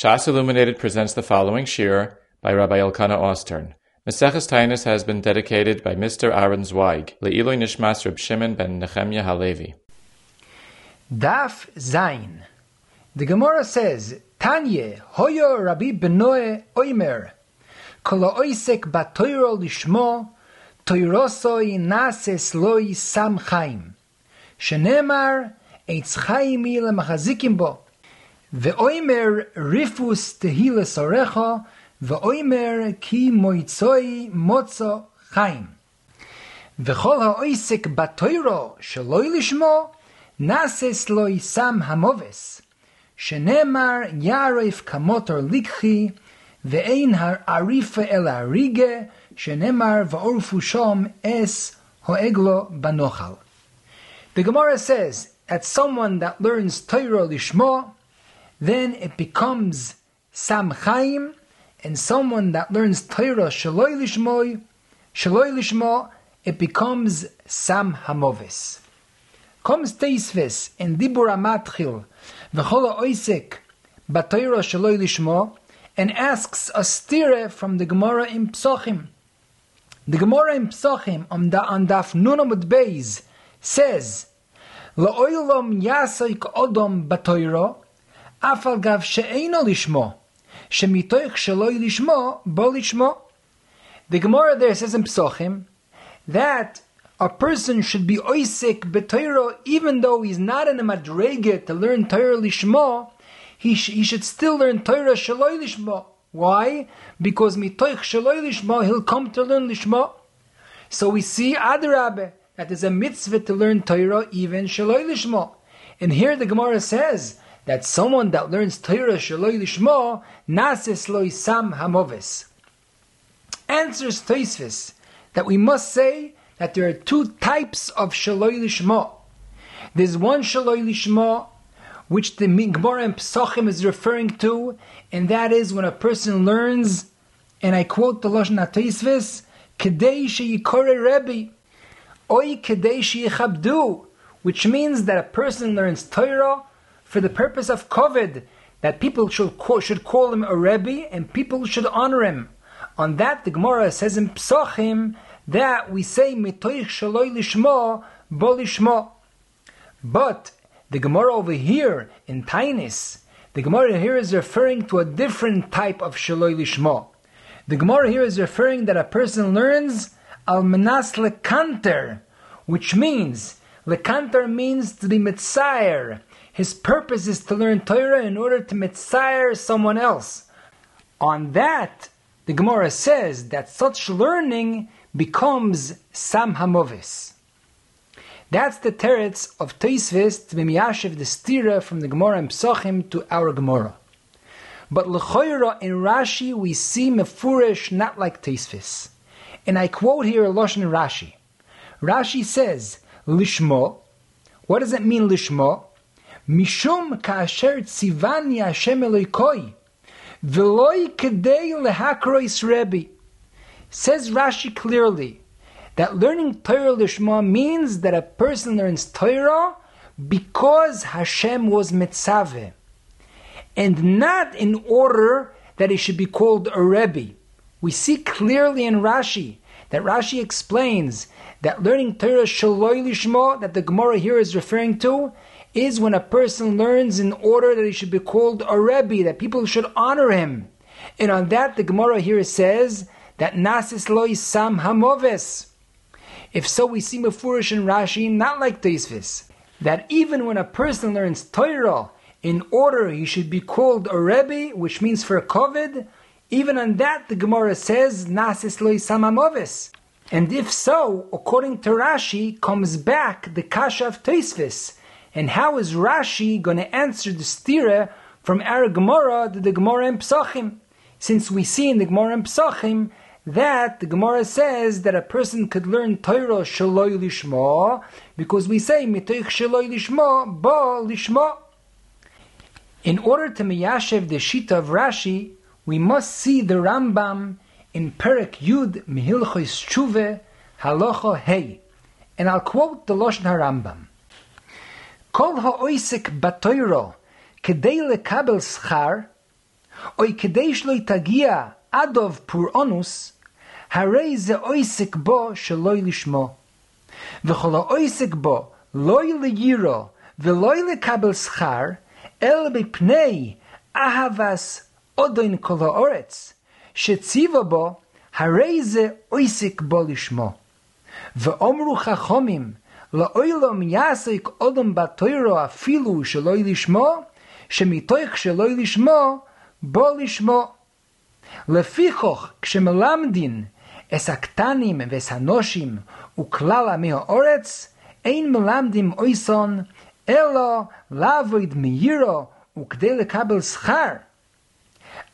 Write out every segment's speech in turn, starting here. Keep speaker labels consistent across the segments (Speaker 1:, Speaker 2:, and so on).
Speaker 1: Shas Illuminated presents the following shir by Rabbi Elkanah Austern. Maseches Tainus has been dedicated by Mr. Aaron Zweig, Le'iloi Nishmas Reb Shimon ben Nechemya Halevi.
Speaker 2: Daf Zain. The Gemara says, Tanye, Hoyo Rabbi Benoe Oimer, Kolo Oisek Batoiro Lishmo, Toirosoi Nases Loi Sam Chaim. Shenemar, Eitz Chaimi Lemachazikim Bo. Ve'oimer rifus Tehile sorecha, ve'oimer ki moitzoi motzo chaim. Ve'chol ha'oisek batoiro sheloi lishmo, nases loi sam hamoves. Shenemar yarif kamotor likhi, ve'ein ha'arifa el ha'rige, shenemar va'orfu shom es ho'eglo banochal. The Gemara says, at someone that learns Torah lishmo, then it becomes Sam Chaim, and someone that learns Torah Shaloi Lishmoi, Shaloi Lishmo, it becomes Sam Hamovis. Comes Teisves in Dibur Amatchil, V'chola Oisek, Batoira Shaloi Lishmo, and asks a stire from the Gemara in Psochim. The Gemara in Psochim on, the, on Daf Nunamud Beis says, La'oilom yasoik odom batoiro, אף על גב שאינו לשמו, שמתוך שלא לשמו, בו לשמו. The Gemara there says in Psochim that a person should be oisik b'toiro even though he's not in a madrege to learn Torah lishmo, he, sh- he should still learn Torah shaloi lishmo. Why? Because mitoich shaloi lishmo, he'll come to learn lishmo. So we see Adrabe that there's a mitzvah to learn Torah even shaloi lishmo. And here the Gemara says that someone that learns Torah Shaloi Lishmo Nases Loi Sam Hamoves. Answers Toisvis that we must say that there are two types of Shaloi Lishmo. There's one Shaloi Lishmo which the Gemara and Psachim is referring to, and that is when a person learns, and I quote the Lashon HaToisvis, Kedei Sheyikore Rebbe, Oi Kedei Sheyichabdu, which means that a person learns Torah for the purpose of kovid, that people should call, should call him a Rebbe and people should honor him. On that, the Gemara says in Psochim that we say mitoich. But the Gemara over here in Tainis, the Gemara here is referring to a different type of shaloi lishmo. The Gemara here is referring that a person learns al menas lekanter, which means lekanter means to be mitzayer, his purpose is to learn Torah in order to mitzayir someone else. On that, the Gemara says that such learning becomes Sam Hamovis. That's the teretz of Teisvis to be miyashiv the stira from the Gemara and Psochim to our Gemara. But l'choyra in Rashi we see mefurish not like Teisvis. And I quote here Lashon Rashi. Rashi says, Lishmo. What does it mean, Lishmo? משום כאשר ציווני השם אלוהיקוי, ולוי כדי להקרויס רבי. Says Rashi clearly that learning Torah Lishma means that a person learns Torah because Hashem was mitzaveh, and not in order that he should be called a Rebbe. We see clearly in Rashi that Rashi explains that learning Torah Shaloi Lishma, that the Gemara here is referring to, is when a person learns in order that he should be called a Rebbe, that people should honor him. And on that, the Gemara here says that Nasis loy sam hamoves. If so, we see Mefurish and Rashi not like Teisvis, that even when a person learns Torah, in order he should be called a Rebbe, which means for a Kovid, even on that the Gemara says Nasis loy sam hamoves. And if so, according to Rashi, comes back the Kasha of Teisvis, and how is Rashi going to answer the stira from our Gemara to the Gemara in Psachim? Since we see in the Gemara in Psachim that the Gemara says that a person could learn Torah shaloi lishma because we say mitoich shaloi lishma ba lishma. In order to miyashev the shita of Rashi, we must see the Rambam in Perek Yud Mihilchos Tshuve Halacha Hey, and I'll quote the Lashon HaRambam. כל העוסק בתוירו כדי לקבל שכר, או כדי שלא תגיע עדוב פורעונוס, הרי זה עוסק בו שלא לשמו. וכל העוסק בו לא לירו ולא לקבל שכר, אלא בפני אהבס אודין כל האורץ, שציווה בו, הרי זה עוסק בו לשמו. ואומרו חכומים, לאוילום יעסיק אודם בתוירו אפילו שלא לשמו, שמתוך שלא לשמו, בו לשמו. לפיכוך, כשמלמדין אס הקטנים ואס הנושים וכלל עמי האורץ, אין מלמדים אויסון, אלא לעבוד מיירו וכדי לקבל שכר.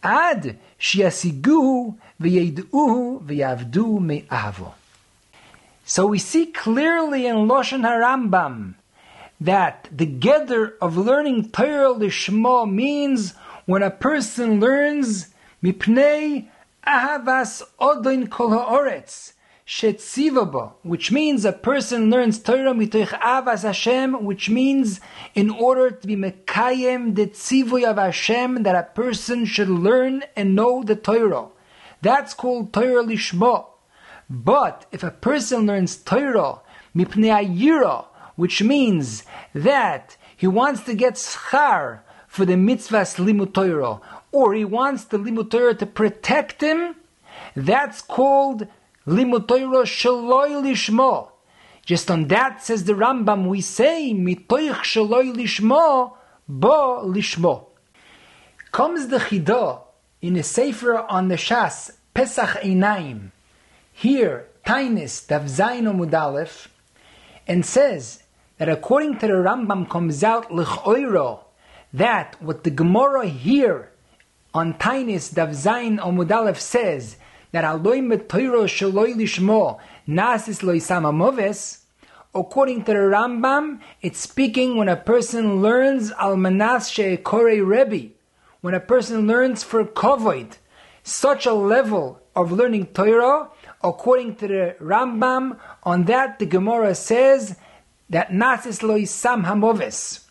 Speaker 2: עד שישיגוהו וידעוהו ויעבדו מאהבו. So we see clearly in Loshen HaRambam that the gather of learning Torah Lishma means when a person learns mipnei ahavas odin kol ha'oretz shetzivabo, which means a person learns Torah mitoich avas Hashem, which means in order to be mekayem the tzivoy of Hashem, that a person should learn and know the Torah. That's called Torah Lishma. But if a person learns Torah, mipnei ayira, which means that he wants to get schar for the mitzvahs limut Torah, or he wants the limut Torah to protect him, that's called limut Torah shaloi lishmo. Just on that says the Rambam, we say mitoich shaloi lishmo, bo lishmo. Comes the chidah in a sefer on the Shas Pesach Einaim here Tainis Dav Zayin Mudalef and says that according to the Rambam comes out l'choiro that what the Gemara here on Tainis Dav Zayin Mudalef says that aloy metoiro shaloi lishmo nasis loy samamoves according to the Rambam it's speaking when a person learns almanas she'ekore Rebbe when a person learns for kovoid such a level of learning Torah according to the Rambam, on that the Gemara says that Nasis lo Isam Hamoves.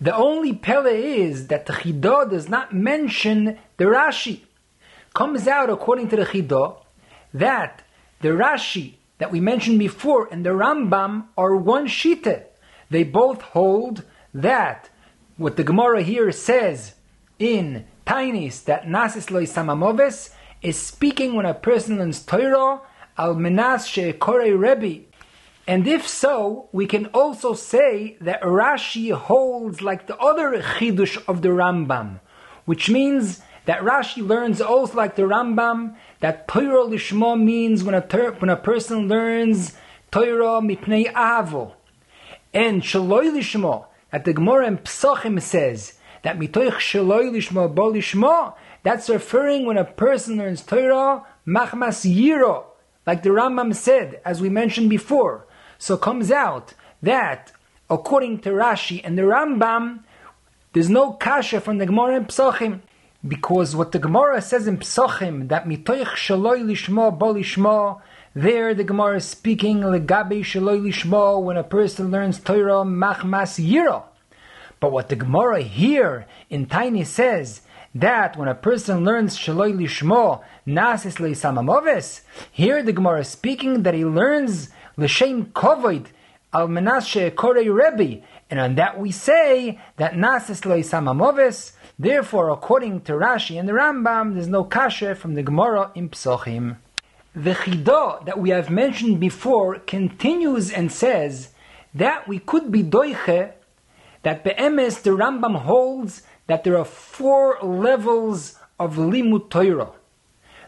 Speaker 2: The only pele is that the Chidah does not mention the Rashi. Comes out according to the Chidah that the Rashi that we mentioned before and the Rambam are one shita. They both hold that what the Gemara here says in Tainis that Nasis lo Isam is speaking when a person learns Torah al menas she'ekore Rebbe. And if so, we can also say that Rashi holds like the other chidush of the Rambam, which means that Rashi learns also like the Rambam that Torah lishmo means when a ter- when a person learns Torah mipnei avo, and shaloi lishmo that the Gemara in Psachim says that mitoich shaloi lishmo bo that's referring when a person learns Torah, machmas yiro, like the Rambam said, as we mentioned before. So comes out that, according to Rashi and the Rambam, there's no kasha from the Gemara in Psachim. Because what the Gemara says in Psachim, that mitoich shaloi lishmo bo lishmo, there the Gemara is speaking legabe shaloi lishmo, when a person learns Torah, machmas yiro. But what the Gemara here in Tiny says, that when a person learns Shaloi Lishmo Nasis Samamoves, here the Gemara is speaking that he learns L'Shem Kovoid Al Menashe Korei Rebbe, and on that we say that Nasis Samamoves. Therefore, according to Rashi and the Rambam, there's no kasha from the Gemara in Psochim. The Chidah that we have mentioned before continues and says that we could be doiche that be'emes the Rambam holds that there are four levels of limut Torah.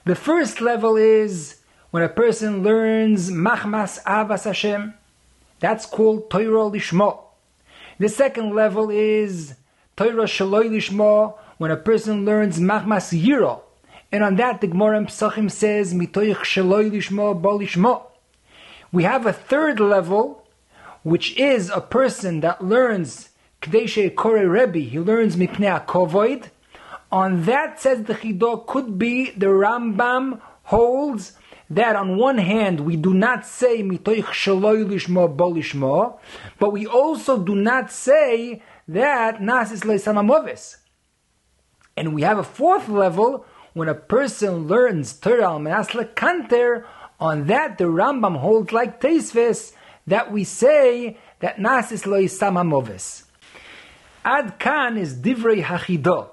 Speaker 2: The first level is when a person learns machmas avas Hashem. That's called Torah lishmo. The second level is Torah shaloi lishmo, when a person learns machmas yiro. And on that, the Gemara Psachim says, mitoich shaloi lishmo bo lishmo. We have a third level, which is a person that learns Kdeshe Kore Rebbe, he learns Mipnei Kovoid. On that says the Chidah could be the Rambam holds that on one hand we do not say mitoich shaloi lishmo bolishmo, but we also do not say that nasis leisamamovis. And we have a fourth level when a person learns Torah al kanter. On that, the Rambam holds like Teisves that we say that nasis lo isamamovis. Ad kan is divrei hachido.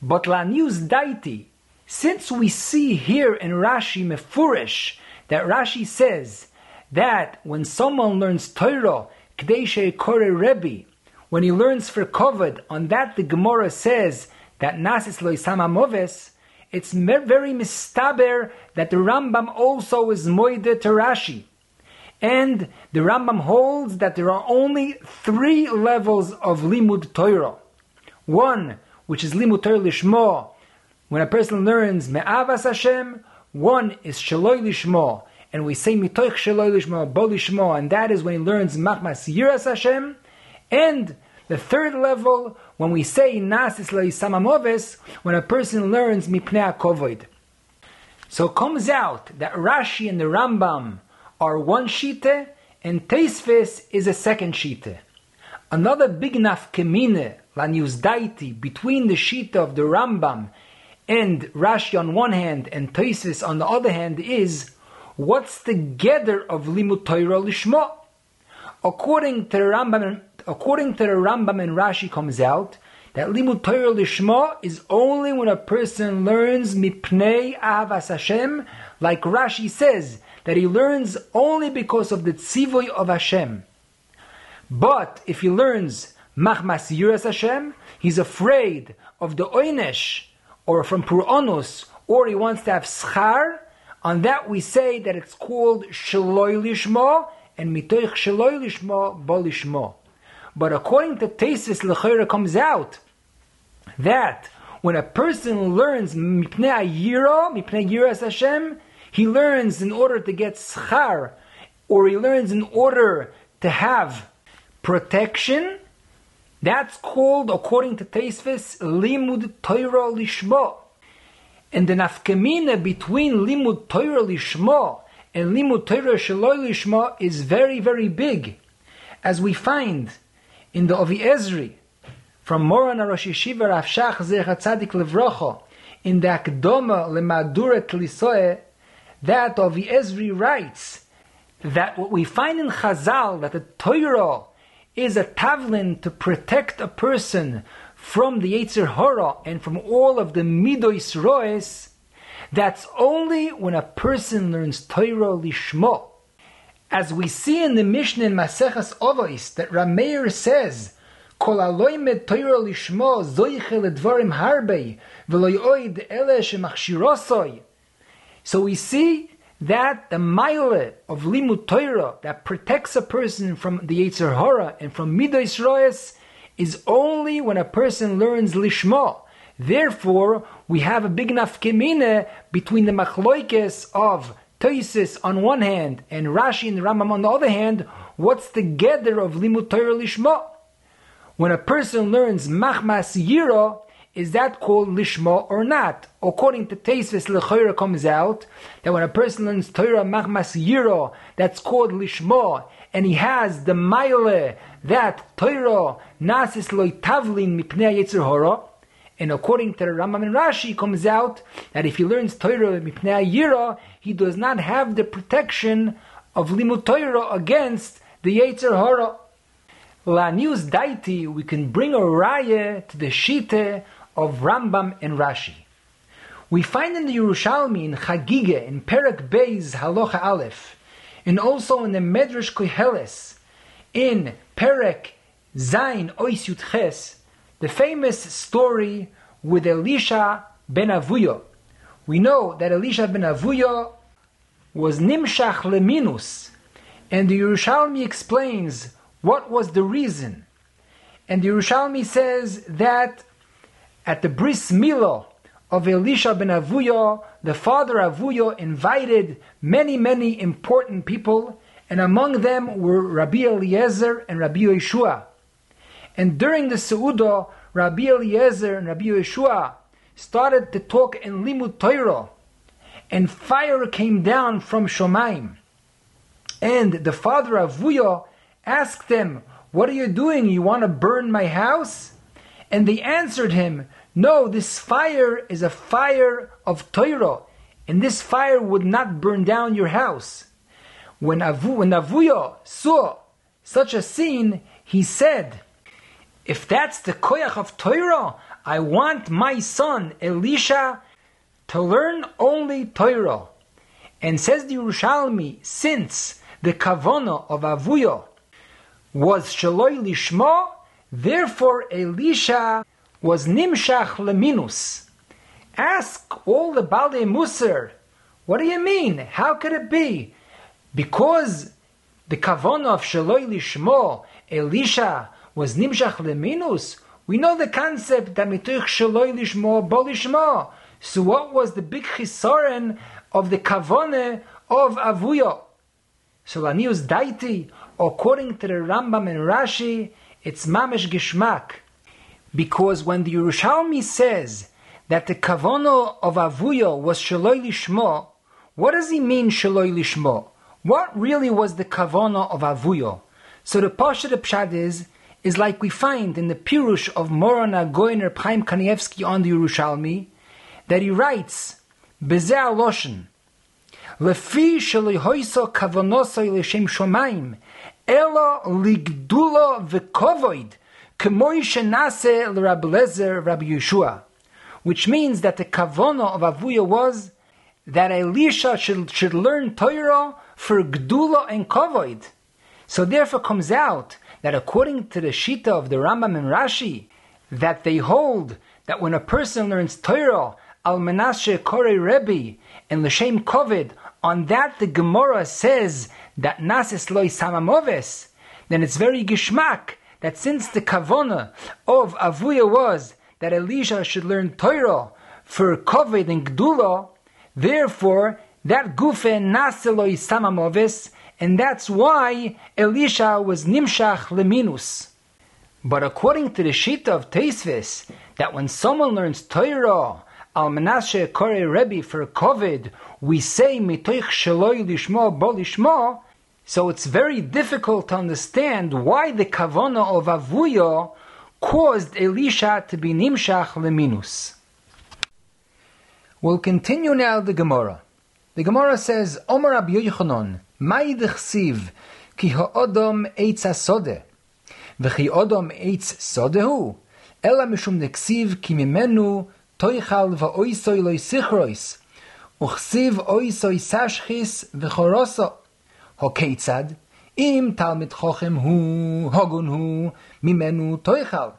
Speaker 2: But la news daiti, since we see here in Rashi Mefurish that Rashi says that when someone learns Torah, Kdei Kore Rebbe, when he learns for kovad, on that the Gemara says that Nasis lo moves, it's very mistaber that the Rambam also is moide to Rashi. And the Rambam holds that there are only three levels of limud Torah. One, which is limud Torah lishmo, when a person learns me'avas Hashem. One is shaloi lishmo, and we say mitoich shaloi lishmo, bo lishmo, and that is when he learns machmas yiras Hashem. And the third level, when we say nasis samamoves, when a person learns mipnei kovoid. So it comes out that Rashi and the Rambam are one shite, and Teisves is a second shite. Another big nafkemine, laniusdaiti, between the shite of the Rambam and Rashi on one hand and Teisves on the other hand is what's the gather of limut Torah lishma? According to the Rambam according to the Rambam and Rashi comes out that limud Torah lishma is only when a person learns mipnei avas Hashem, like Rashi says that he learns only because of the tzivoy of Hashem. But if he learns machmas yiras Hashem, he's afraid of the oinesh or from puronus, or he wants to have schar. On that we say that it's called shaloi lishma and mitoich shaloi lishma bo lishma. But according to Tesis, Lechera comes out that when a person learns Mipnei Yiro, Mipnei Yiras Hashem, he learns in order to get schar, or he learns in order to have protection. That's called, according to Teisves, Limud Torah Lishmo. And the nafkamina between Limud Torah Lishmo and Limud Torah Shaloi Lishmo is very, very big. As we find in the Ovi Ezri, from Moran Rosh Yeshiva Rav Shach Zecha Tzadik Levrocho, in the Akdoma Lemaduret Lisoe, that Ovi Ezri writes that what we find in Chazal, that the Torah is a tavlin to protect a person from the Yetzer Hora and from all of the Midois Roes, that's only when a person learns Torah Lishmo. As we see in the Mishnah in Maseches Ovois that Rameir says, Kol Torah lishmo zoiche ledvarim harbei v'lo yoid ele shemachshirosoi. So we see that the mile of limud Torah that protects a person from the Yetzer Hora and from Midas Roes is only when a person learns Lishma. Therefore, we have a big nafkemine between the machloikes of Toisis on one hand and Rashi and the Rambam on the other hand, what's the gather of Limut Torah Lishma? When a person learns Machmas Yiro, is that called Lishma or not? According to Teisves, Lechoira comes out that when a person learns Torah Machmas Yiro, that's called Lishma, and he has the Maile, that Torah Nasis Loi Tavlin Mipnei Yetzir Hora, and according to the Rambam and Rashi, comes out that if he learns Torah Mipnei Yira, he does not have the protection of Limut Torah against the Yetzer Hara. La news daiti, we can bring a raya to the shite of Rambam and Rashi. We find in the Yerushalmi, in Chagige, in Perak Beis Halocha Aleph, and also in the Medrash Koheles, in Perak Zain Ois Yutches, the famous story with Elisha ben Avuyo. We know that Elisha ben Avuyo was Nimshach Leminus, and the Yerushalmi explains what was the reason. And the Yerushalmi says that at the bris milah of Elisha ben Avuyo, the father Avuyo invited many, many important people, and among them were Rabbi Eliezer and Rabbi Yeshua. And during the Seudah, Rabbi Eliezer and Rabbi Yeshua started to talk in Limud Torah, and fire came down from Shomaim. And the father of Vuya asked them, What are you doing? You want to burn my house? And they answered him, No, this fire is a fire of Torah, and this fire would not burn down your house. When, Avu, when Avuya saw such a scene, he said, If that's the koyach of Torah, I want my son Elisha to learn only Torah. And says the Yerushalmi, since the kavana of Avuya was Shaloi Lishma, therefore Elisha was Nimshach Leminus. Ask all the Balei Musar, what do you mean? How could it be? Because the kavana of Shaloi Lishma, Elisha was Nimshach Leminus, we know the concept that mituch Shaloi Lishma, Bolishma. So what was the big chisoren of the kavone of Avuya? So Lanius Daiti, according to the Rambam and Rashi, it's mamish gishmak. Because when the Yerushalmi says that the kavono of Avuya was shaloi lishmo, what does he mean shaloi lishmo? What really was the kavono of Avuya? So the Pasha the Pshad is, is like we find in the Pirush of Moron Agoiner Chaim Kanievsky on the Yerushalmi, that he writes, Bezeh Loshen, Lefi shelihoiso kavonosoi l'shem shomayim, elo ligdulo v'kovoid, k'moi shenase Lezer Rabbi Yeshua. Which means that the kavono of Avuya was that Elisha should, should learn Torah for gdula and kovoid. So therefore comes out that according to the Shita of the Rambam and Rashi, that they hold that when a person learns Torah, Al Menashe Kore Rebbe, and L'Shem Kovid, on that the Gemara says that Nasis Loi Samamoves, then it's very gishmak that since the kavona of Avuya was that Elisha should learn Torah for Kovid and Gdula, therefore that gufe Nasiloi Samamoves, and that's why Elisha was Nimshach Leminus. But according to the Shita of Teisvis, that when someone learns Torah, Al Menashe Kore Rebbe for kovid, we say mitoich sheloi lishmo bo lishmo, so it's very difficult to understand why the kavana of Avuya caused Elisha to be nimshach leminus. We'll continue now the Gemara. The Gemara says, Omer Rabbi Yochanan, Mai dechsiv, ki ha'odom eitz asode, v'chi odom eitz sodehu, ela mishum neksiv ki mimenu toichal va'oisoi loy sichrois, וכסיב אוי סוי סשחיס וחורוסו. הכיצד? אם תלמיד חוכם הוא, הוגון הוא, ממנו תאכל,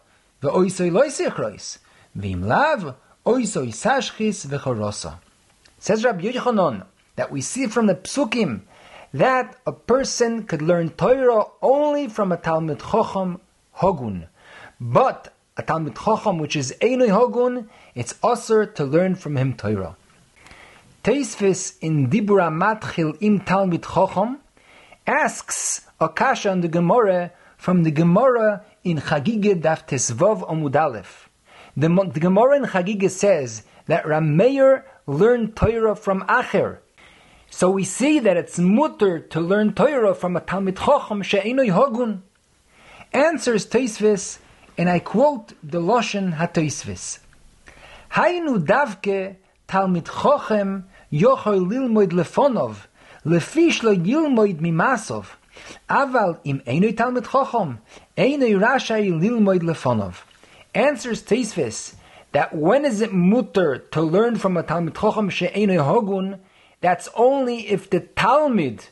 Speaker 2: ואוי סוי לא סיכרויס, ואם לאו, אוי סוי סשחיס וחורוסו. Says Rabbi Yochanan that we see from the psukim that a person could learn Torah only from a Talmud Chochem Hogun. But a Talmud Chochem which is Einoi Hogun, it's also to learn from him Torah. Teisvis in Dibura Matchil im Talmud Chochem asks Akasha on the Gemara from the Gemara in Chagige Daf Tesvav Omud Aleph. The, the Gemara in Chagige says that Rameir learned Torah from Acher. So we see that it's mutter to learn Torah from a Talmud Chochem she'enoi hogun. Answers Teisvis, and I quote the Loshen HaTeisvis. Hainu davke Talmud Chochem yochol lilmoid lefonov, lefish lo yilmoid mimasov, aval im einoi Talmud Chochem, einoi rashai lilmoid lefonov. Answers Teisvis that when is it mutter to learn from a Talmud Chochem she'enoi hogun, that's only if the Talmud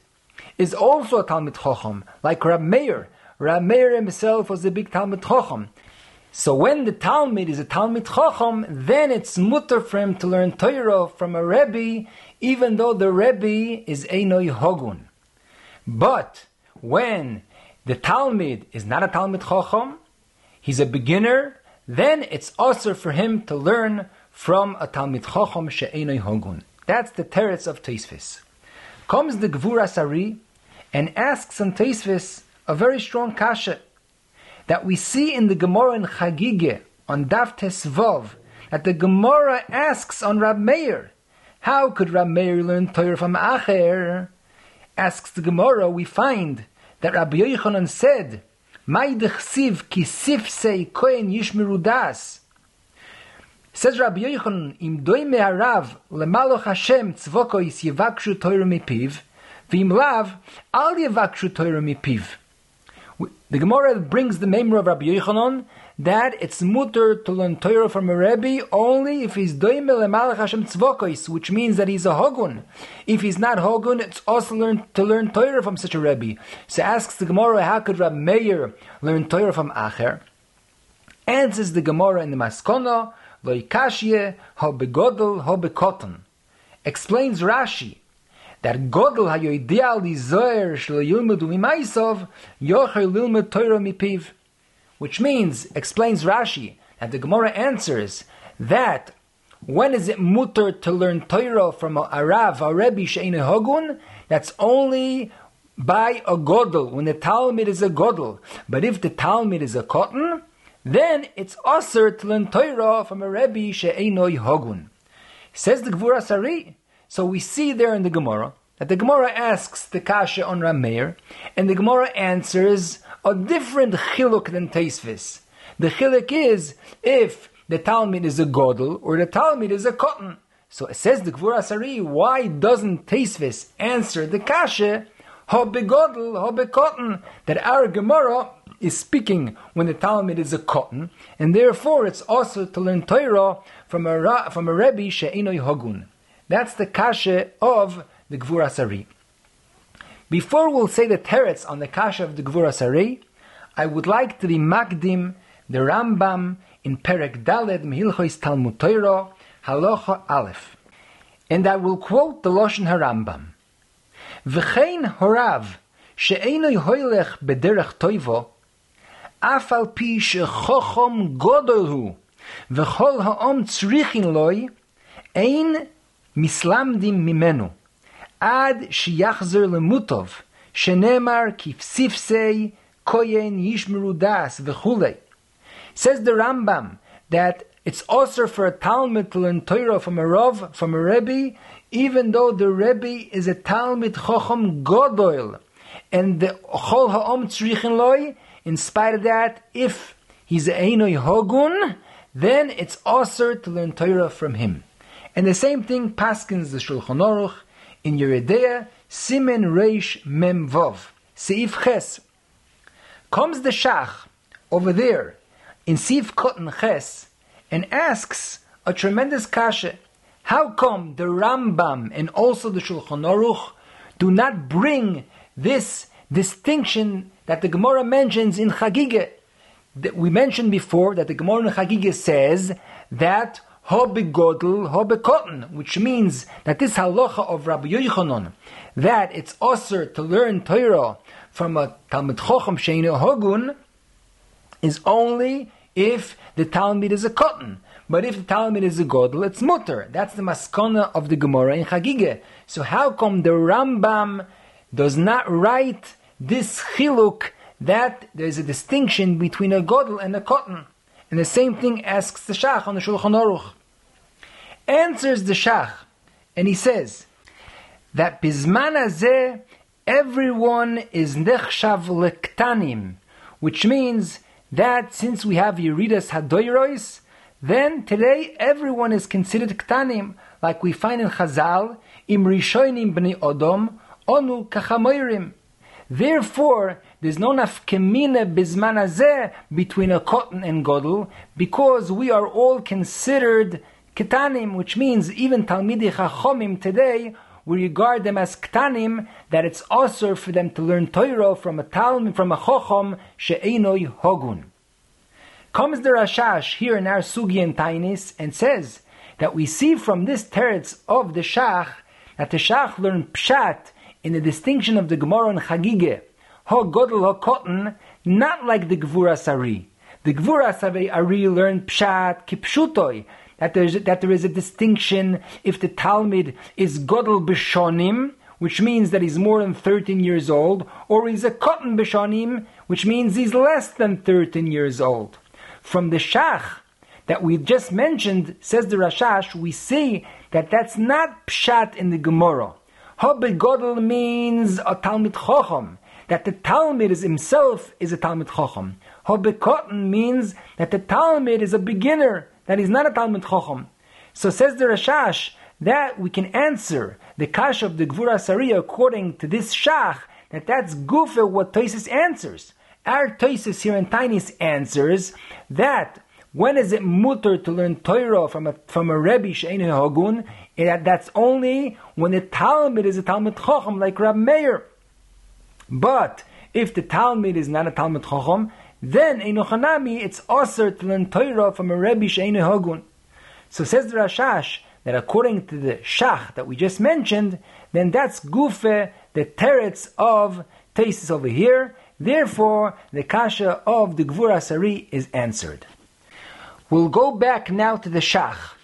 Speaker 2: is also a Talmud Chochem, like Rab Meir. Rab Meir himself was a big Talmud Chochem. So when the Talmud is a Talmud Chacham, then it's mutter for him to learn Torah from a Rebbe, even though the Rebbe is Einoi Hogun. But when the Talmud is not a Talmud Chacham, he's a beginner, then it's also for him to learn from a Talmud Chacham she'enoi Hogun. That's the teretz of Teisvis. Comes the Gvuras Ari and asks on Teisvis a very strong kasha that we see in the Gemara in Chagige on Daf Tesvav that the Gemara asks on Rab Meir, how could Rab Meir learn Torah from Acher? Asks the Gemara, we find that Rabbi Yochanan said, "Mai dechsiv ki sifsei kohen yishmeru das." Says Rabbi Yochanan, im doime harav lemaloch Hashem tzvokois yevakshu Torah mipiv, v'im lav al yevakshu Torah mipiv. The Gemara brings the memory of Rabbi Yochanan that it's mutter to learn Torah from a Rebbe only if he's doime lemalach Hashem tzvokois, which means that he's a hogun. If he's not hogun, it's also learn, to learn Torah from such a Rebbe. So asks the Gemara, how could Rabbi Meir learn Torah from Acher? Answers the Gemara in the Maskona, loikashye ho begodel ho. Explains Rashi godel Torah mipiv which means, explains Rashi, and the Gemara answers that when is it mutter to learn Torah from a Arav, a Rebbe Shein Hogun? That's only by a Godel, when the Talmud is a Godel. But if the Talmud is a cotton, then it's usher to learn Torah from a Rebbe Shein Hogun. Says the Gvuras Ari. So we see there in the Gemara that the Gemara asks the Kasha on Rameir, and the Gemara answers a different chiluk than Teisvis. The chiluk is if the Talmud is a godel or the Talmud is a cotton. So it says the Gvuras Ari, why doesn't Teisvis answer the kasha, ha begodel, ha cotton, that our Gemara is speaking when the Talmud is a cotton, and therefore it's also to learn Torah from a, from a Rebbe she'inoi hogun. That's the kasha of the Gvuras Ari. Before we'll say the teretz on the kasha of the Gvuras Ari, I would like to be makdim the Rambam in Perek Daled Mehilchois Talmud Torah Halacha Aleph, and I will quote the Loshen HaRambam. V'chein horav she'enoi hoylech bederech toivo, אף על פי שחוכם גודל הוא, וכל העם צריכין לוי, אין mislamdim mimenu, ad shiyachzer lemutov, shenemar kifsifsei koyen yishmeru das v'chulei. Says the Rambam that it's also for a Talmud to learn Torah from a Rav, from a Rebbe, even though the Rebbe is a Talmud Chochem Godoil. And the Chol Ha'om Tzrichin Loi, in spite of that, if he's a Einoi Hogun, then it's also to learn Torah from him. And the same thing paskins the Shulchan Aruch, in Yeridea, Simen Reish Mem Vov, Seif Ches. Comes the Shach over there in Seif Kotten Ches and asks a tremendous kasha. How come the Rambam and also the Shulchan Aruch do not bring this distinction that the Gemara mentions in Chagigah? We mentioned before that the Gemara in Chagigah says that Hobegodl, Hobekotten, which means that this halacha of Rabbi Yochanan, that it's usher to learn Torah from a Talmud Chochem Sheinu Hogun, is only if the Talmud is a cotton. But if the Talmud is a Godel, it's mutter. That's the maskana of the Gemara in Chagigah. So how come the Rambam does not write this chiluk that there's a distinction between a Godel and a cotton? And the same thing asks the Shach on the Shulchan Aruch answers the Shach, and he says that Bizman Azeh, everyone is Nechshav Lektanim, which means that since we have Yeridas Hadoirois, then today everyone is considered Ktanim, like we find in Chazal, Im Rishonim Bnei Odom, Onu Kachamoirim. Therefore, there's no nafkemina bizman azeh between a cotton and godel, because we are all considered Ketanim, which means even Talmidi Chachomim today, we regard them as Ketanim, that it's also for them to learn Torah from a Talmud, from a Chachom, She'enoi Hogun. Comes the Rashash here in our Sugi and Tainis and says that we see from this teretz of the Shach that the Shach learned Pshat in the distinction of the Gemara and Chagige, Ho Godel Ho Cotton, not like the Gvuras Ari. The Gvura Sari Ari learned Pshat Kipshutoi, that there is that there is a distinction if the Talmud is Godel Bishonim, which means that he's more than 13 years old, or he's a Cotton Bishonim, which means he's less than 13 years old. From the Shach that we just mentioned, says the Rashash, we see that that's not Pshat in the Gemara. Hobbit Godel means a Talmud Chochem, that the Talmud is himself is a Talmud Chochem. Hobbit Cotton means that the Talmud is a beginner, that he's not a Talmud Chacham. So says the Rashash that we can answer the kash of the Gvura Sariya according to this Shach that that's gufa what Toisis answers. Our Toisis here in Tainis answers that when is it mutter to learn Torah from a from a Rebbe Shein Hagun? That that's only when the Talmud is a Talmud Chacham like Rab Meir. But if the Talmud is not a Talmud Chacham, then Einochanami it's also to learn Torah from a Rebbe Shein Hagun. So says the Rashash that according to the Shach that we just mentioned, then that's Gufe, the teretz of Tesis over here. Therefore, the Kasha of the Gvuras Ari is answered. We'll go back now to the Shach.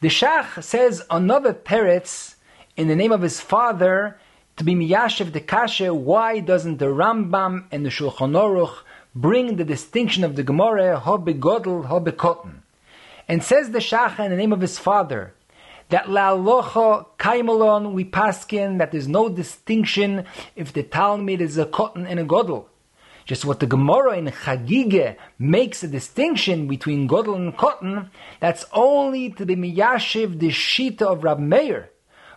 Speaker 2: The Shach says another teretz in the name of his father to be Miyashev the Kasha. Why doesn't the Rambam and the Shulchan Aruch bring the distinction of the Gemara, ho begodel, ho bekotten? And says the Shach in the name of his father, that la la'alocha kaimalon we paskin that there's no distinction if the Talmud is a cotton and a godel. Just what the Gemara in Chagige makes a distinction between godel and cotton, that's only to be miyashiv the shita of Rab Meir.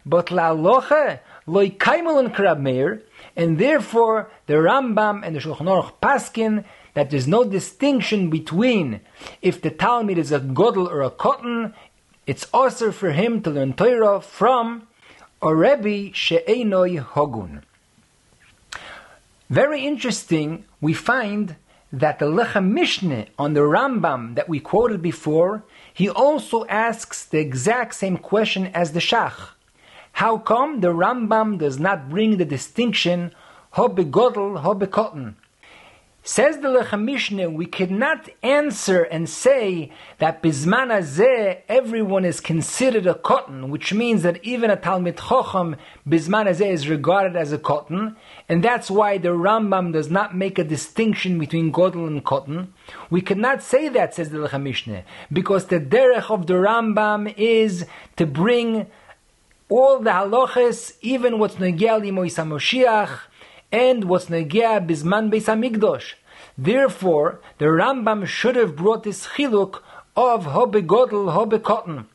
Speaker 2: But la'alocha loy and krab Meir, and therefore the Rambam and the Shulchan Aruch paskin that there's no distinction between if the Talmud is a godel or a cotton, it's also for him to learn Torah from a Rebbe She'enoi Hogun. Very interesting, we find that the Lechem Mishneh on the Rambam that we quoted before, he also asks the exact same question as the Shach. How come the Rambam does not bring the distinction Ho begodel, ho bekotten? Says the Lechem we cannot answer and say that Bizman Azeh everyone is considered a cotton, which means that even a Talmud Chochem Bizman Azeh is regarded as a cotton, and that's why the Rambam does not make a distinction between Godel and cotton. We cannot say that, says the Lechem because the derech of the Rambam is to bring all the halachas, even what's negia limois Moshiach, and what's negia bizman beis hamikdosh. Therefore, the Rambam should have brought this chiluk of hobe godel, hobe cotton.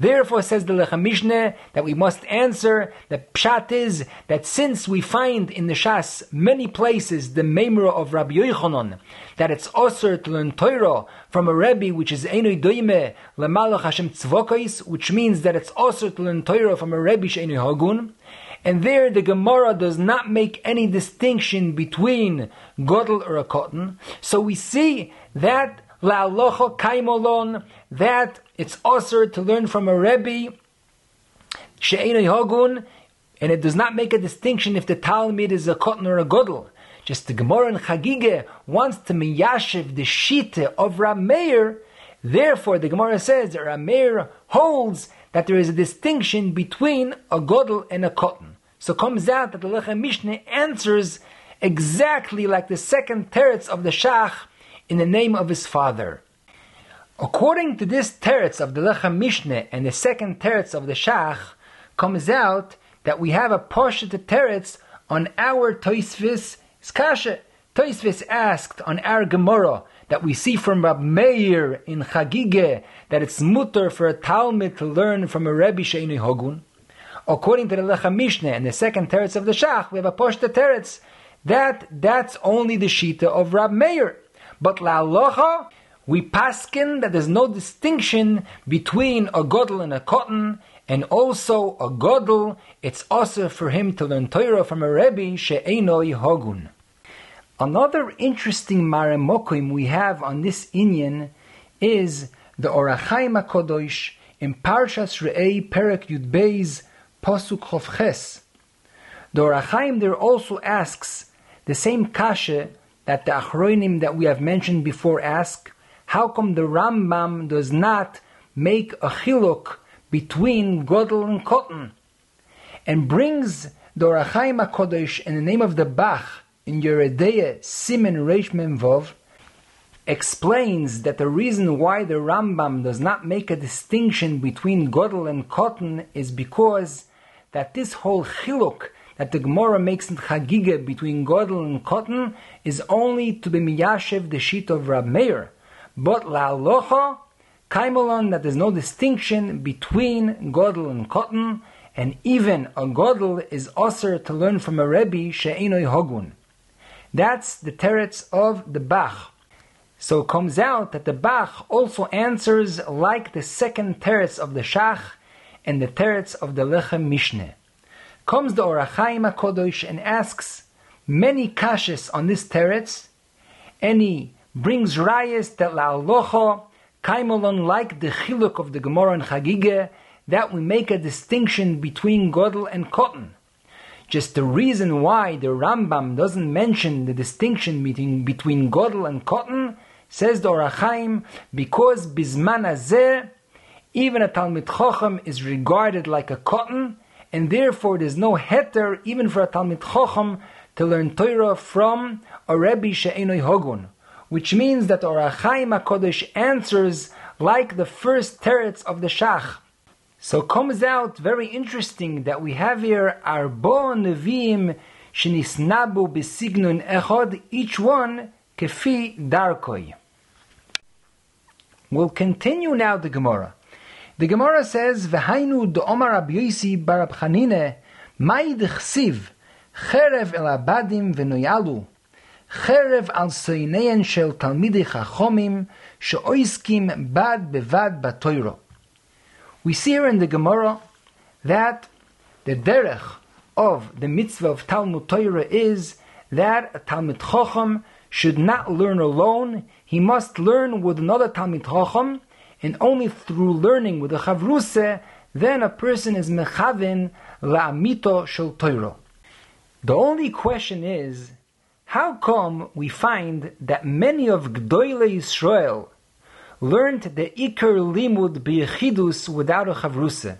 Speaker 2: Therefore, says the Lechem that we must answer the pshat is that since we find in the Shas many places the memra of Rabbi Yochanan that it's osir to learn Torah from a Rebbe which is Einoi Doime Lemalach Hashem Tzvokais, which means that it's osir to learn Torah from a Rebbe Sheinoi Hagun. And there the Gemara does not make any distinction between godel or a cotton. So we see that la'alocha kaimolon, that it's also to learn from a Rebbe, she'enoi hogun, and it does not make a distinction if the Talmud is a cotton or a godel. Just the Gemara in Chagige wants to miyashiv the shita of Rameir. Therefore, the Gemara says that Rameir holds that there is a distinction between a godel and a cotton. So comes out that the Lechem Mishneh answers exactly like the second teretz of the Shach in the name of his father. According to this teretz of the Lechem Mishneh and the second teretz of the Shach, comes out that we have a Poshet teretz on our Toisvis Skasha. Toisvis asked on our Gemara that we see from Rab Meir in Chagige that it's mutter for a Talmud to learn from a Rebbe Sheini Hogun. According to the Lechem Mishneh and the second teretz of the Shach, we have a Poshta teretz that that's only the Shita of Rab Meir. But La Locha, we paskin that there's no distinction between a godel and a cotton, and also a godel, it's also for him to learn Torah from a Rebbe she'enoi hogun. Another interesting maremokim we have on this inyan is the Orachaim HaKodosh in Parshas Re'ei Perek Yud Beis Pasuk Chovches. The Orachaim there also asks the same kasha that the Achroinim that we have mentioned before ask, how come the Rambam does not make a chiluk between Godel and Cotton? And brings the Orachaim HaKodesh in the name of the Bach in Yeredeya Simen Reish Memvov, explains that the reason why the Rambam does not make a distinction between Godel and Cotton is because that this whole chiluk that the Gemara makes in Chagiga between Godel and Cotton is only to be miyashev the sheet of Rab Meir, but la'alocha Kaimalon that there's no distinction between Godel and Cotton, and even a Godel is usher to learn from a Rebbe She'enoi Hogun. That's the teretz of the Bach. So it comes out that the Bach also answers like the second teretz of the Shach and the teretz of the Lechem Mishneh. Comes the Ohr HaChaim HaKodosh and asks many kashes on this teretz, and he brings rayas that la'alocha kaimolon like the chiluk of the Gemara and Chagige that we make a distinction between Godel and Cotton. Just the reason why the Rambam doesn't mention the distinction between, between Godel and Cotton, says the Ohr HaChaim, because Bizman Azeh, even a Talmid Chochem is regarded like a cotton, and therefore there's no heter even for a Talmid Chochem to learn Torah from a Rebbe She'enoi Hogun, which means that Ohr HaChaim HaKodesh answers like the first teretz of the Shach. So comes out very interesting that we have here Arbo Nevi'im Shenisnabu Besignun Echod, each one kefi darkoi. We'll continue now the Gemara. The Gemara says, "V'hainu do Omar Rabbi Yosi bar Chanine, mai dechsiv, cherev el abadim v'noyalu, cherev al soinein shel talmidei chachomim, she'oiskim bad bevad batoiro." We see here in the Gemara that the derech of the mitzvah of Talmud Torah is that a Talmud Chacham should not learn alone. He must learn with another Talmud Chacham, and only through learning with a Chavruse, then a person is mechavin la'amito shel Torah. The only question is, how come we find that many of Gdoile Yisrael learned the Iker Limud B'Yechidus without a Chavruse?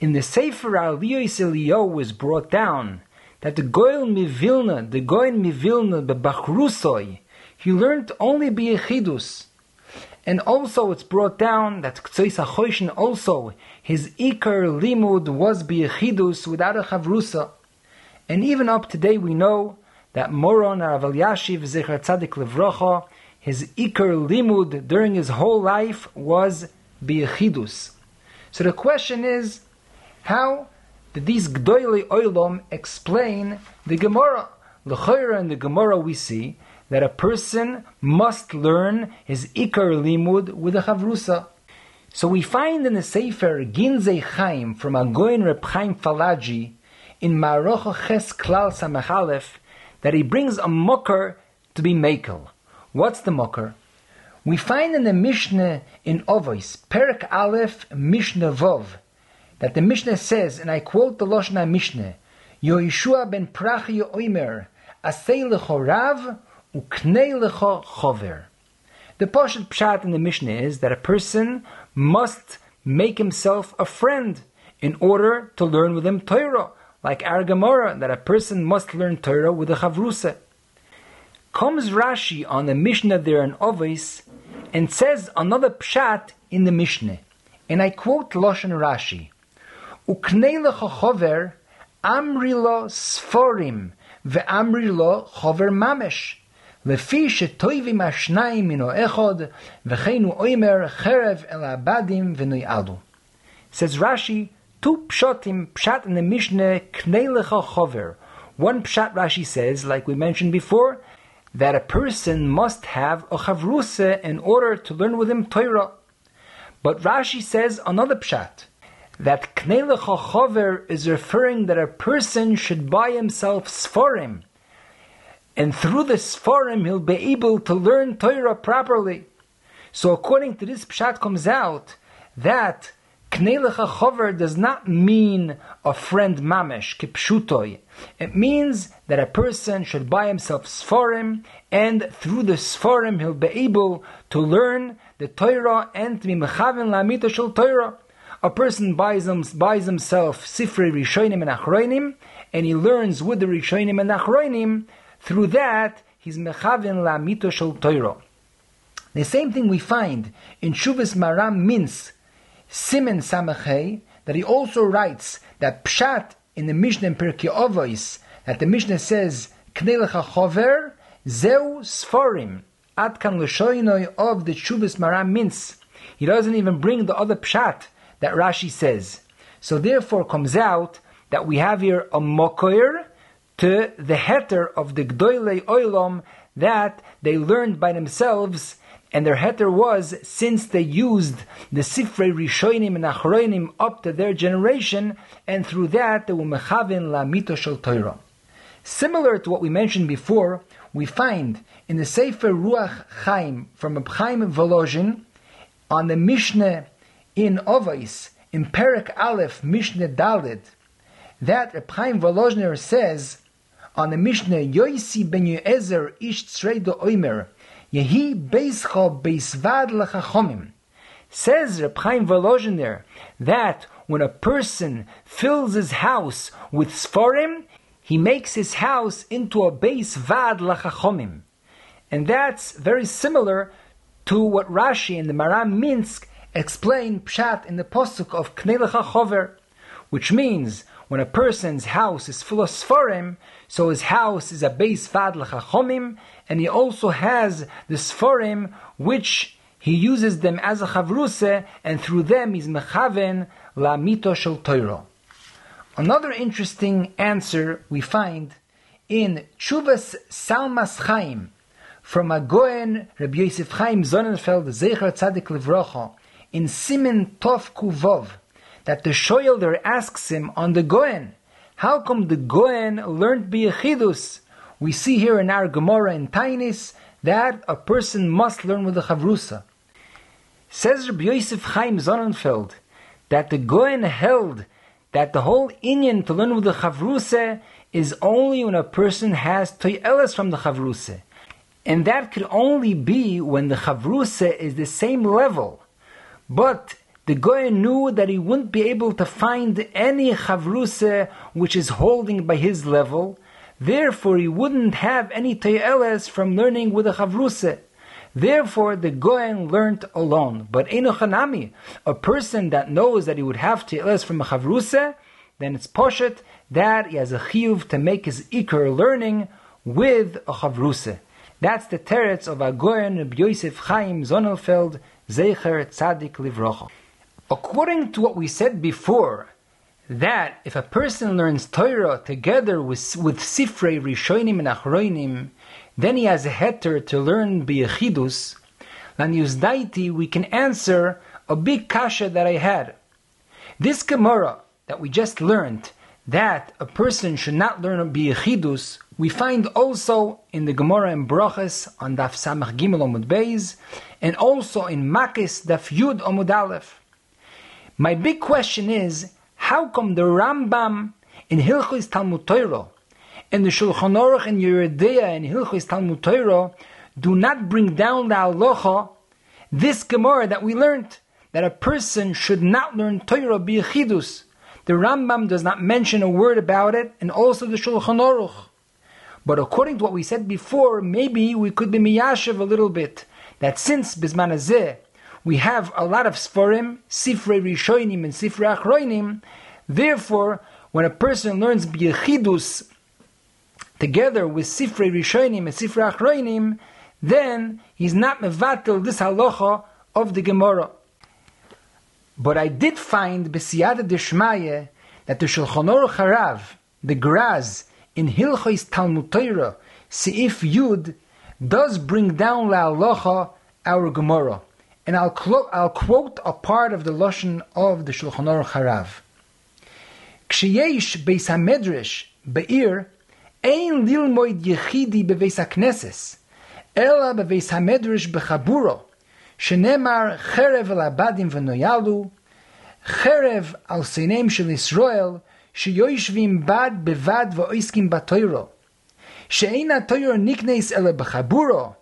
Speaker 2: In the Sefer Aliyos Eliyahu was brought down that the Goen Mivilna, the Goen Mivilna, the Bachrusoi, he learned only B'Yechidus. And also it's brought down that Ktsois HaChoshen also, his Iker Limud was B'Yechidus without a Chavrusa. And even up today we know that Moron Rav Elyashiv Zecher Tzadik Levrocha, his Iker Limud during his whole life was B'Yechidus. So the question is, how did these Gdoili Oilom explain the Gemara? L'choira in the Gemara we see that a person must learn his Iker Limud with a Chavrusa. So we find in the Sefer Ginzei Chaim from Agoin Reb Chaim Falaji in Marocha Ches Klal Samachalef that he brings a mocker to be makel. What's the mocker? We find in the Mishnah in Ovois, Perak Aleph, Mishnah Vov, that the Mishnah says, and I quote the Loshna Mishnah, Yoishua ben Prachia Oimer, Asei lecho Rav, The Poshet Pshat in the Mishnah is that a person must make himself a friend in order to learn with him Torah, like our Gemara, that a person must learn Torah with a Chavrusa. Comes Rashi on the Mishnah there in Ovis and says another Pshat in the Mishnah. And I quote Loshan Rashi. Uknei lecho chover, amri lo sforim, ve'amri lo chover mamesh. לפי שטויבים השניים מן האחד, וכן הוא אומר חרב אל הבדים ונויעלו. Says Rashi, two pshatim, pshat in the Mishnah, knei lecha chover. One pshat Rashi says, like we mentioned before, that a person must have a chavruse in order to learn with him Torah. But Rashi says another pshat, that knei lecha chover is referring that a person should buy himself sforim, and through the Sforim he'll be able to learn Torah properly. So according to this Pshat comes out that Knelecha Chover does not mean a friend mamesh, kipshutoi. It means that a person should buy himself Sforim, and through the Sforim he'll be able to learn the Torah and to be mechavin lamita shel Torah. A person buys, him, buys himself Sifrei Rishonim and Achroinim, and he learns with the Rishonim and Achroinim, through that, he's mechavin la mito shel. The same thing we find in Shuvas Maram Mintz, Simen Samachei, that he also writes that Pshat in the Mishnah in Pirkei that the Mishnah says, Knelecha chover, zeu sforim, atkan l'shoinoi of the Shuvas Maram Mintz. he doesn't even bring the other pshat that Rashi says. So therefore comes out that we have here a mokoir to the heter of the Gdoile Oilam that they learned by themselves, and their heter was since they used the Sifrei Rishonim and Achroinim up to their generation, and through that they were mechavin la mito Torah. Similar to what we mentioned before, we find in the Sefer Ruach Chaim from Chaim Volozhin on the Mishnah in Ovais in Perak Aleph Mishnah Dalid that Reb Chaim Volozhner says on the Mishnah Yoisi ben Yezer ish tzreido oimer yehi beischo beisvad lechachomim says Reb Chaim Volozhner that when a person fills his house with sforim, he makes his house into a base vad lachachomim. And that's very similar to what Rashi and the Maram Mintz explain pshat in the posuk of Knei Chover, which means when a person's house is full of sforim, so his house is a base vad lachachomim, and he also has the sforim which he uses them as a chavruse, and through them he's mechaven la mito shel. Another interesting answer we find in Shuvas Salmas Chaim from Agoen Rabbi Yosef Chaim Sonnenfeld Zecher Tzadik Livrocha in Simen Tov Kuvov that the shoyelder asks him on the Goen, how come the Goen learned Biyachidus? We see here in our Gemara in Tainis that a person must learn with the Chavrusa. Says Rabbi Yosef Chaim Sonnenfeld that the Goen held that the whole Inyan to learn with the Chavruse is only when a person has Toyeles from the Chavruse. And that could only be when the Chavruse is the same level. But the Goy knew that he wouldn't be able to find any Chavruse which is holding by his level. Therefore, he wouldn't have any Toyeles from learning with a Chavruse. Therefore, the Goen learnt alone. But Enochanami, a person that knows that he would have to from a Chavruse, then it's poshet that he has a chiyuv to make his ikr learning with a Chavruse. That's the teretz of Agoyen Yosef Chaim Sonnenfeld Zecher Tzadik Livrocha. According to what we said before, that if a person learns Torah together with, with Sifrei Rishonim and Achroinim, then he has a heter to learn biyechidus, Laniusdaiti, we can answer a big kasha that I had. This Gemara that we just learned, that a person should not learn biyechidus, we find also in the Gemara in Brachas on Daf Samach Gimel Omud Beis, and also in Makis Daf Yud Omud Aleph. My big question is, how come the Rambam in Hilchos Talmud Torah and the Shulchan Aruch and Yeridea and Hilchos Talmud Torah do not bring down the halacha, this Gemara that we learned, that a person should not learn Torah biyachidus. The Rambam does not mention a word about it, and also the Shulchan Aruch. But according to what we said before, maybe we could be miyashiv a little bit, that since Bisman we have a lot of Sforim, Sifrei Rishonim and Sifrei Achroinim, therefore, when a person learns biyachidus together with Sifrei Rishonim and Sifrei Achroinim, then he's not mevatel this halacha of the Gemara. But I did find Besiyata Deshmaye that the Shulchan Aruch Harav, the Graz, in Hilchos Talmud Torah, Seif Yud, does bring down La Halacha our Gemara and I'll, clo- I'll quote a part of the Lashon of the Shulchan Aruch Harav. Kshiyesh beis hamedrash be'ir ein lilmoid yechidi beveis hakneses ela beveis hamedrash bechaburo shenemar cherev el abadim v'noyalu cherev al seinem shel Yisroel sheyoishvim bad bevad va'oiskim batoiro she'ein atoyor nikneis bechaburo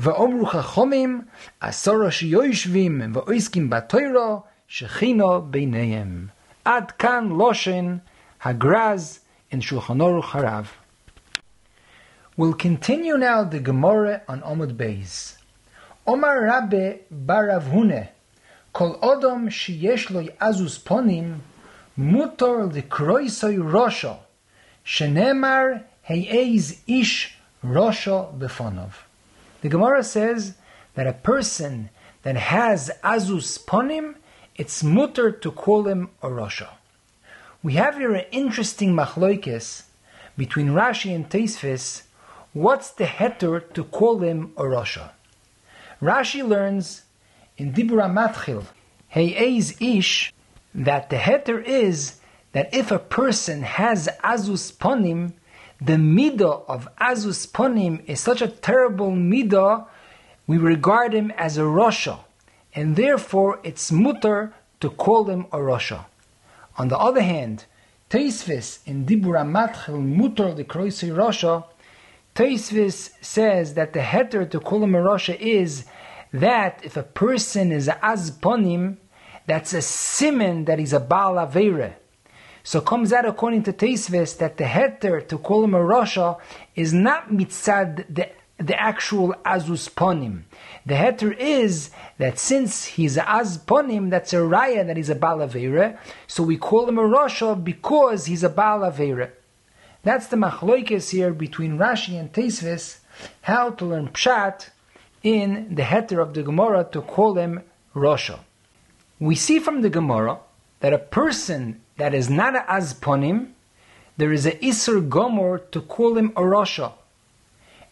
Speaker 2: ואומרו חכומים, עשורו שיושבים ועוסקים בתוירו, שכינו ביניהם. עד כאן לושן הגרז in Shulchan Aruch Harav. We'll continue now the Gemara on Omud Beis. Omar Rabbe Barav Hune, Kol Odom sheyesh lo azus ponim, mutor likroisoi rosho, shenemar heyeiz ish rosho befonov. The Gemara says that a person that has azus ponim, it's mutter to call him a Rasha. We have here an interesting machloikis between Rashi and Teisvis. What's the heter to call him a Rasha? Rashi learns in Dibura Matchil, Hey Ish, that the heter is that if a person has azus ponim, the midah of azus ponim is such a terrible midah, we regard him as a rasha, and therefore it's mutter to call him a rasha. On the other hand, Teisvis in Dibura Matchel Mutter the Kroisi Rasha, Teisvis says that the heter to call him a rasha is that if a person is azponim, that's a simon that he's a Baal Avere. So comes out according to Teisves that the heter to call him a rasha is not mitzad the, the actual azus ponim. The heter is that since he's a az ponim, that's a raya that he's a Baal Avere, so we call him a rasha because he's a Baal Avere. That's the machloikes here between Rashi and Teisves, how to learn pshat in the heter of the Gemara to call him Rasha. We see from the Gemara that a person that is not a Azponim, there is a Isur Gomor to call him a Rasha.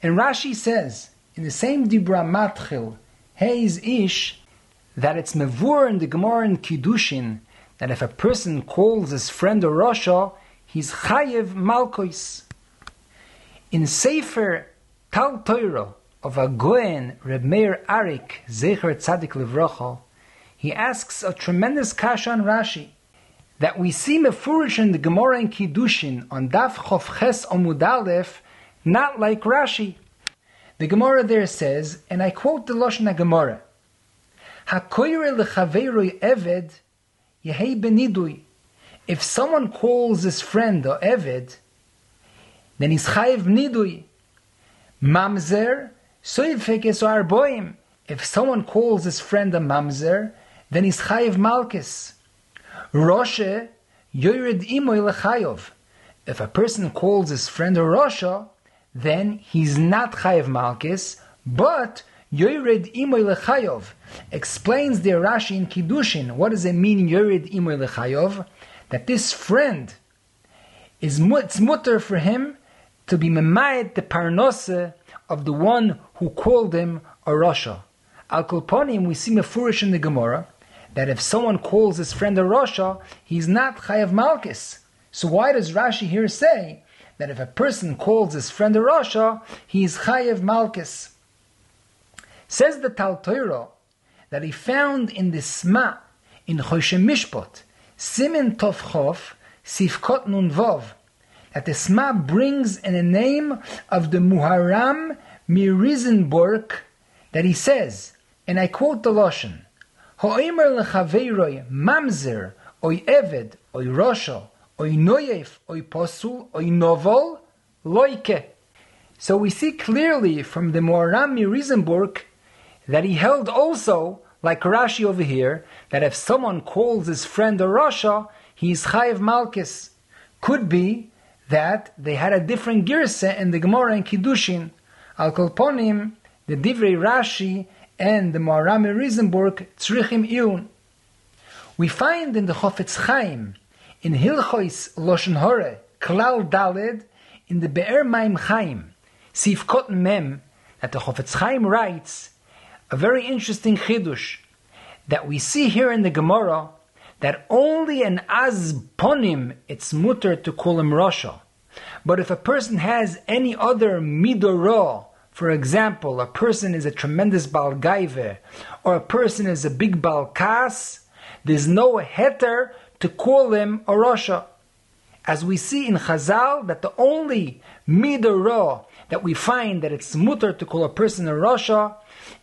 Speaker 2: And Rashi says, in the same Dibra Matchil, Heiz Ish, that it's Mevur in the Gemara in Kiddushin, that if a person calls his friend a Rasha, he's Chayev Malkois. In Sefer Tal Torah, of a Goen, Reb Meir Arik, Zecher Tzadik Livrocho, he asks a tremendous kasha on Rashi that we see mefurish in the Gemara in Kiddushin on Daf Chof Ches Aleph, not like Rashi. The Gemara there says, and I quote the Lashon Gemara, "Hakoyre lechaveiroi eved yehei benidui." If someone calls his friend or eved, then he's chayiv nidui. Mamzer Soifekes If someone calls his friend a mamzer, then he's chayiv malkis. Roshe yored imoy lechayov. If a person calls his friend a rosha, then he's not chayiv malkis, but yored imoy lechayov. Explains the Rashi in Kiddushin. What does it mean yored imoy lechayov? That this friend is it's mutter for him to be memayet the parnose of the one who called him a Rasha. Al Kulponim, we see Mefurish in the Gemara that if someone calls his friend a Rasha, he's not Chayav Malkis. So why does Rashi here say that if a person calls his friend a Rasha, he is Chayav Malkis? Says the Tal Torah that he found in the Sma, in Choshe Mishpot, Simen Tov Chof, Sifkot Nun Vov, that the Sma brings in the name of the Muharram Mirizenburg that he says, and I quote the Lashon, Ho'imer lechaveiroi mamzer, oi eved, oi rosho, oi noyef, oi posul, oi novel, loike. So we see clearly from the Muharram Mirizenburg that he held also, like Rashi over here, that if someone calls his friend a Rasha, he is Chayiv Malkis. Could be that they had a different girsa in the Gemara and Kiddushin. Al Kolponim, the Divrei Rashi and the Moarami Risenburg Tzrichim Iyun. We find in the Chofetz Chaim, in Hilchois Loshen Hore, Klal Daled, in the Be'er Maim Chaim, Sif Kot Mem, that the Chofetz Chaim writes a very interesting chidush that we see here in the Gemara that only an azponim it's mutter to call him Rasha. But if a person has any other midorah, for example, a person is a tremendous balgaive, or a person is a big balkas, there's no heter to call him a Rasha. As we see in Chazal, that the only midorah that we find that it's mutter to call a person a Rasha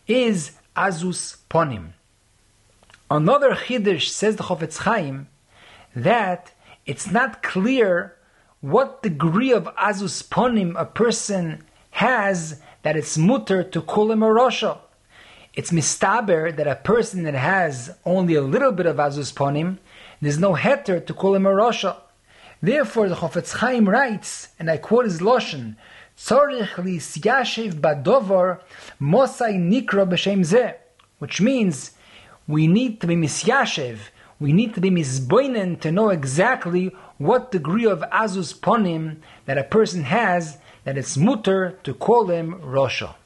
Speaker 2: is azus ponim. Another chiddush says the Chofetz Chaim that it's not clear what degree of azus ponim a person has that it's mutter to call him a rasha. It's mistaber that a person that has only a little bit of azus ponim, there's no heter to call him a rasha. Therefore, the Chofetz Chaim writes, and I quote his lashon, "Tzorich li badovar mosai nikro b'shem zeh." which means we need to be misyashev, we need to be misboinen to know exactly what degree of azus ponim that a person has that it's mutter to call him Rosha.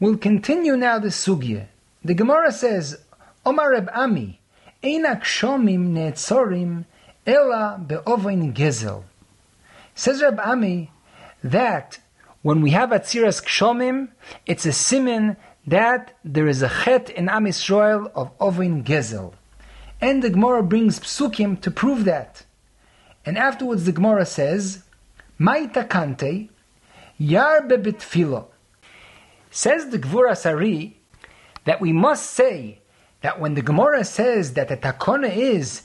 Speaker 2: We'll continue now the sugya. The Gemara says, Omar Reb Ami, Einak shomim neetzorim ela be'ovain gezel. Says Reb Ami that when we have Atziras Kshomim, it's a simin that there is a chet in Am Yisrael of Ovin Gezel. And the Gemara brings psukim to prove that. And afterwards the Gemara says, Mai kante yarbe bitfilo. Says the Gvuras Ari that we must say that when the Gemara says that the takona is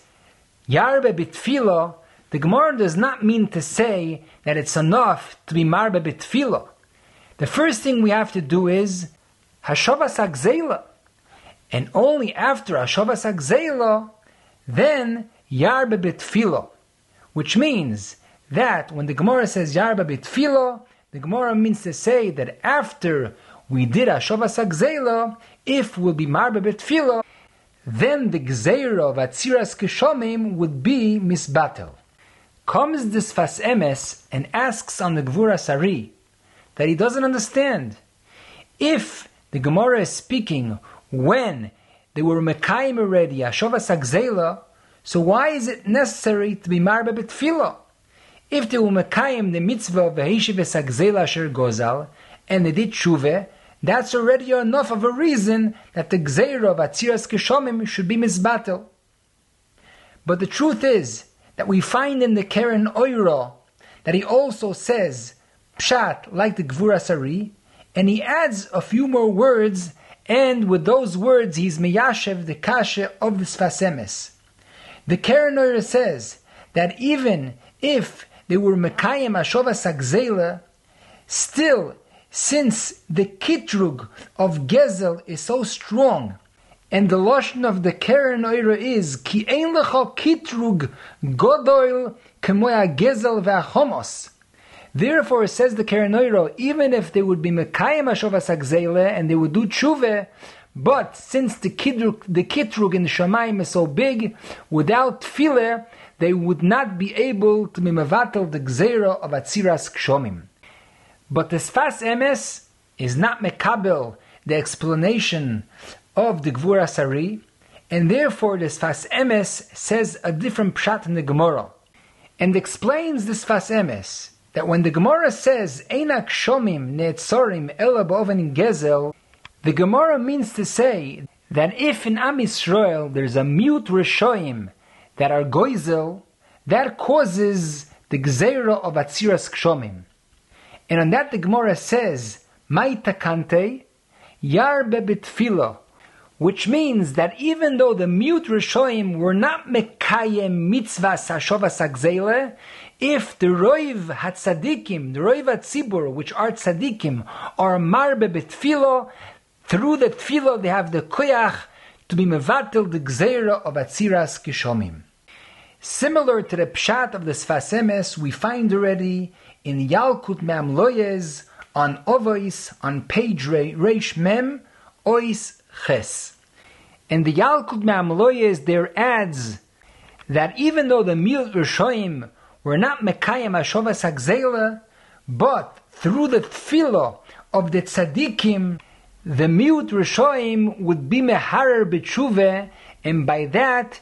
Speaker 2: yarbe bitfilo, the Gemara does not mean to say that it's enough to be marbe bitfilo. The first thing we have to do is hashavas agzela, and only after hashavas agzela, then yarbe bitfilo, which means that when the Gemara says Yarba bitfilo, the Gemara means to say that after we did hashavas agzela, if we'll be marbe bitfilo, then the gzeira of atziras kishomim would be misbatel comes this Fas Emes and asks on the Gvuras Ari that he doesn't understand. If the Gemara is speaking when they were Mekayim already, Ashova Sagzela, so why is it necessary to be Marba Betfilo? If they were the mitzvah of Vehishiv Sagzela Asher Gozal, and they did Shuve, that's already enough of a reason that the Gzeira of Atziras Kishomim should be misbatel. But the truth is, that we find in the Keren Oiro that he also says Pshat like the Gvuras Ari, and he adds a few more words, and with those words he's Meyashev the Kasha of the Sfas Emes. The Keren Oiro says that even if they were Mekayim Ashova Sagzela, still, since the Kitrug of Gezel is so strong, and the lashon of the Keren Oira is ki ein lecha kitrug godoil kemoya gezel v'achomos. Therefore, says the Keren Oira, even if they would be mekayim ashovas agzele and they would do tshuve, but since the kitrug, the kitrug in the Shamayim is so big, without tefillah, they would not be able to be mevatel the gzeira of atziras kshomim. But the Sfas Emes is not mekabel the explanation of the Gvuras Ari, and therefore the Sfas Emes says a different pshat in the Gemara, and explains the Sfas Emes that when the Gemara says Einak Shomim Neetzorim Ela Ba'oven Gezel, the Gemara means to say that if in Am Yisrael there's a mute Rishoim that are Goizel, that causes the Gzeira of Atziras Kshomim. And on that the Gemara says, Mai takante, yar bebitfilo, which means that even though the mute Rishoim were not Mekayem mitzvah sashovas agzele, if the Roiv Hatzadikim, the Roiv Hatzibur, which are Tzadikim, are marbe betfilo, through the tfilo they have the koyach to be mevatel the gzeira of Atziras Kishomim. Similar to the pshat of the Sfas Emes, we find already in Yalkut Me'am Loez on Ovois on page Reish Mem Ois Ches. And the Yalkut Ma'amaloyes there adds that even though the Mil Rishoim were not Mekayim Ashovas Hagzela, but through the tefillah of the tzaddikim, the miut rishoim would be meharer b'tshuve, and by that